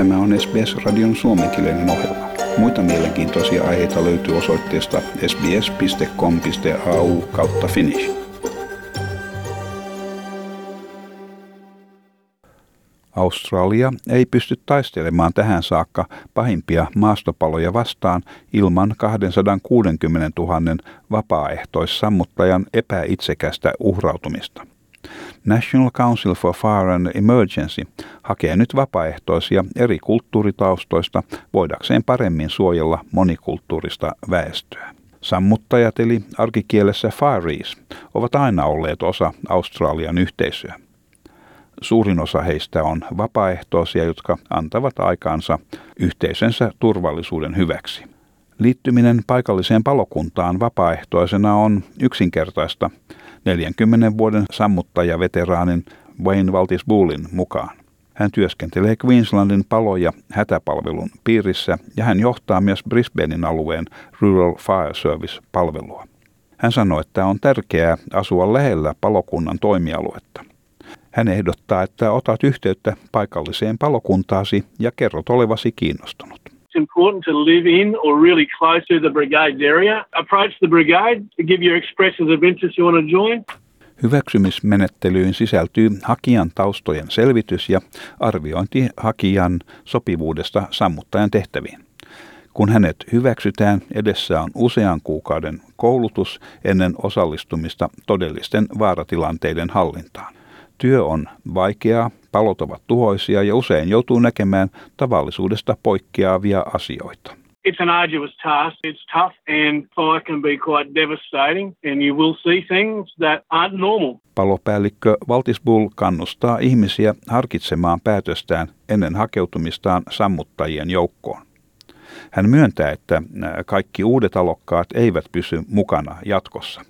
Tämä on SBS-radion suomenkielinen ohjelma. Muita mielenkiintoisia aiheita löytyy osoitteesta sbs.com.au kautta finnish. Australia ei pysty taistelemaan tähän saakka pahimpia maastopaloja vastaan ilman 260 000 vapaaehtoissammuttajan epäitsekästä uhrautumista. National Council for Fire and Emergency hakee nyt vapaaehtoisia eri kulttuuritaustoista voidakseen paremmin suojella monikulttuurista väestöä. Sammuttajat eli arkikielessä Fireys ovat aina olleet osa Australian yhteisöä. Suurin osa heistä on vapaaehtoisia, jotka antavat aikaansa yhteisönsä turvallisuuden hyväksi. Liittyminen paikalliseen palokuntaan vapaaehtoisena on yksinkertaista 40 vuoden sammuttajaveteraanin Wayne Valtis Bullin mukaan. Hän työskentelee Queenslandin palo- ja hätäpalvelun piirissä ja hän johtaa myös Brisbanein alueen Rural Fire Service-palvelua. Hän sanoi, että on tärkeää asua lähellä palokunnan toimialuetta. Hän ehdottaa, että otat yhteyttä paikalliseen palokuntaasi ja kerrot olevasi kiinnostunut. It's important to live in or really close to the brigade's area. Approach the brigade to give your expressions of interest you want to join. Hyväksymismenettelyyn sisältyy hakijan taustojen selvitys ja arviointi hakijan sopivuudesta sammuttajan tehtäviin. Kun hänet hyväksytään, edessä on usean kuukauden koulutus ennen osallistumista todellisten vaaratilanteiden hallintaan. Työ on vaikeaa, palot ovat tuhoisia ja usein joutuu näkemään tavallisuudesta poikkeavia asioita. It's an arduous task. It's tough and fire can be quite devastating and you will see things that aren't normal. Palopäällikkö Valtis Bull kannustaa ihmisiä harkitsemaan päätöstään ennen hakeutumistaan sammuttajien joukkoon. Hän myöntää, että kaikki uudet alokkaat eivät pysy mukana jatkossa.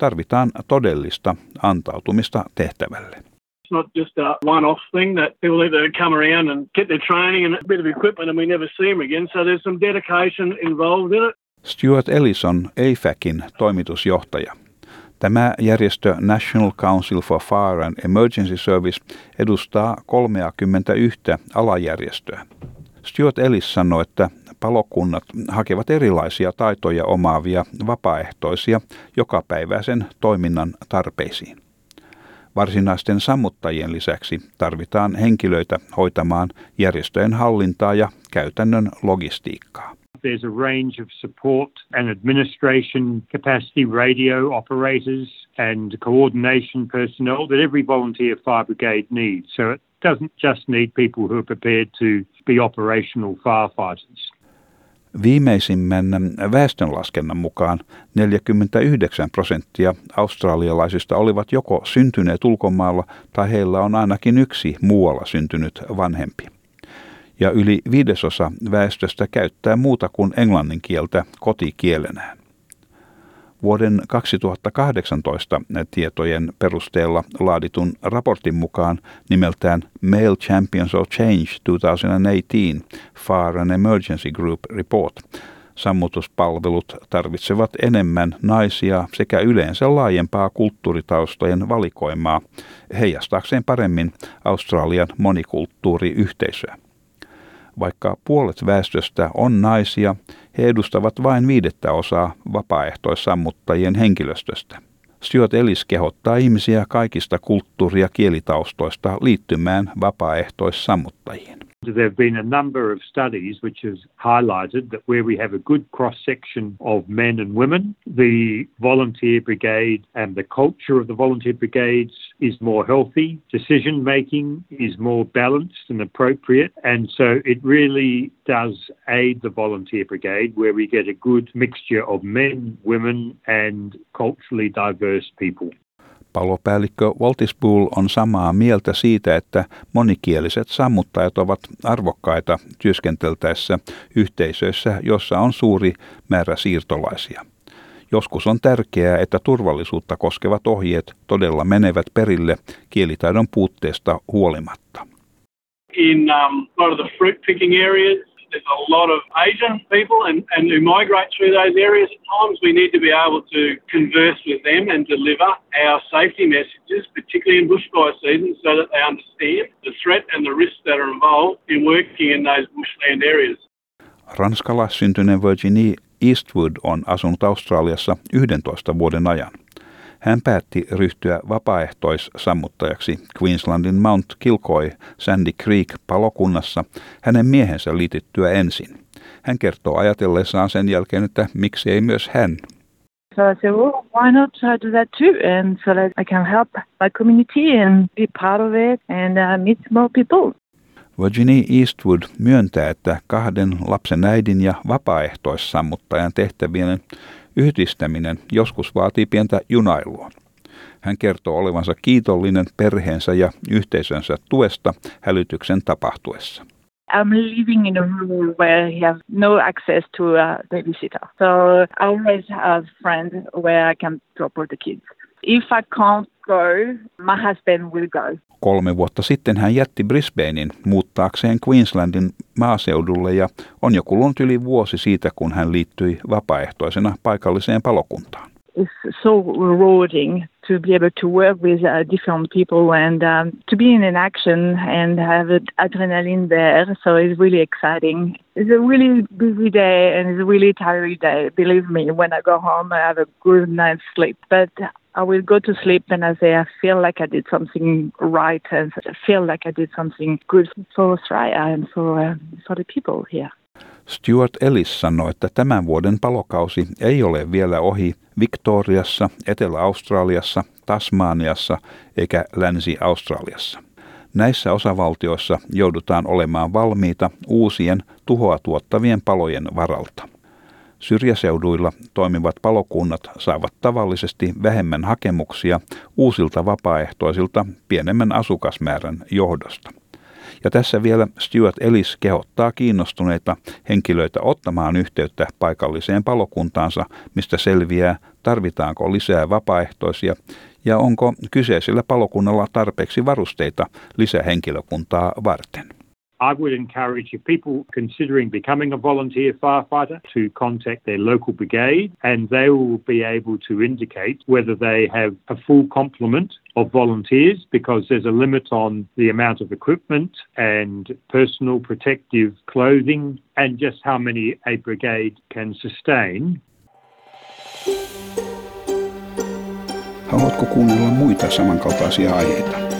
Tarvitaan todellista antautumista tehtävälle not just a one-off thing that people to come around and get their training and a bit of equipment and we never see them again. So there's some dedication involved in it. Stuart Ellison, AFACin toimitusjohtaja. Tämä järjestö National Council for Fire and Emergency Service edustaa 31 alajärjestöä. Stuart Ellis sanoi, että palokunnat hakevat erilaisia taitoja omaavia vapaaehtoisia jokapäiväisen toiminnan tarpeisiin. Varsinaisten sammuttajien lisäksi tarvitaan henkilöitä hoitamaan järjestöjen hallintaa ja käytännön logistiikkaa. There's a range of support and administration capacity, radio operators and coordination personnel that every volunteer fire brigade needs. So it doesn't just need people who are prepared to be operational firefighters. Viimeisimmän väestönlaskennan mukaan 49 prosenttia australialaisista olivat joko syntyneet ulkomailla tai heillä on ainakin yksi muualla syntynyt vanhempi. Ja yli viidesosa väestöstä käyttää muuta kuin englannin kieltä kotikielenään. Vuoden 2018 tietojen perusteella laaditun raportin mukaan nimeltään Male Champions of Change 2018 Fire and Emergency Group Report sammutuspalvelut tarvitsevat enemmän naisia sekä yleensä laajempaa kulttuuritaustojen valikoimaa heijastaakseen paremmin Australian monikulttuuriyhteisöä. Vaikka puolet väestöstä on naisia, he edustavat vain viidettä osaa vapaaehtoissammuttajien henkilöstöstä. Stuart Ellis kehottaa ihmisiä kaikista kulttuuri- ja kielitaustoista liittymään vapaaehtoissammuttajiin. There have been a number of studies which has highlighted that where we have a good cross section of men and women, the volunteer brigade and the culture of the volunteer brigades is more healthy, decision making is more balanced and appropriate, and so it really does aid the volunteer brigade where we get a good mixture of men, women, and culturally diverse people. Palopäällikkö Waltis Bull on samaa mieltä siitä, että monikieliset sammuttajat ovat arvokkaita työskenteltäessä yhteisöissä, jossa on suuri määrä siirtolaisia. Joskus on tärkeää, että turvallisuutta koskevat ohjeet todella menevät perille kielitaidon puutteesta huolimatta. In um, of the fruit picking areas, there's a lot of Asian people and, and who migrate through those areas at times. We need to be able to converse with them and deliver our safety messages, particularly in bushfire season, so that they understand the threat and the risks that are involved in working in those bushland areas. Ranskalaissyntyinen Virginie Eastwood on asunut Australiassa 11 vuoden ajan. Hän päätti ryhtyä vapaaehtoissammuttajaksi Queenslandin Mount Kilcoy Sandy Creek palokunnassa hänen miehensä liitettyä ensin. Hän kertoo ajatellessaan sen jälkeen, että miksi ei myös hän. So I said, well, why not do that too? And so that I can help my community and be part of it and uh, meet more people. Virginie Eastwood myöntää, että kahden lapsen äidin ja vapaaehtoissammuttajan tehtävien yhdistäminen joskus vaatii pientä junailua. Hän kertoo olevansa kiitollinen perheensä ja yhteisönsä tuesta hälytyksen tapahtuessa. I'm living in a room where he has no access to a babysitter. So I always have friends where I can drop all the kids. If I can't go, my husband will go. Kolme vuotta sitten hän jätti Brisbanein muuttaakseen Queenslandin maaseudulle ja on jo kulunut yli vuosi siitä, kun hän liittyi vapaaehtoisena paikalliseen palokuntaan. It's so rewarding to be able to work with uh, different people and um, to be in an action and have adrenaline there. So it's really exciting. It's a really busy day and it's a really tiring day. Believe me, when I go home, I have a good night's sleep. But I will go to sleep and I say I feel like I did something right and I feel like I did something good for Australia and for, uh, for the people here. Stuart Ellis sanoi, että tämän vuoden palokausi ei ole vielä ohi Victoriassa, Etelä-Australiassa, Tasmaniassa eikä Länsi-Australiassa. Näissä osavaltioissa joudutaan olemaan valmiita uusien tuhoa tuottavien palojen varalta. Syrjäseuduilla toimivat palokunnat saavat tavallisesti vähemmän hakemuksia uusilta vapaaehtoisilta pienemmän asukasmäärän johdosta. Ja tässä vielä Stuart Ellis kehottaa kiinnostuneita henkilöitä ottamaan yhteyttä paikalliseen palokuntaansa, mistä selviää, tarvitaanko lisää vapaaehtoisia ja onko kyseisellä palokunnalla tarpeeksi varusteita lisähenkilökuntaa varten. I would encourage people considering becoming a volunteer firefighter to contact their local brigade and they will be able to indicate whether they have a full complement of volunteers because there's a limit on the amount of equipment and personal protective clothing and just how many a brigade can sustain. Haluatko kuunnella muita samankaltaisia aiheita?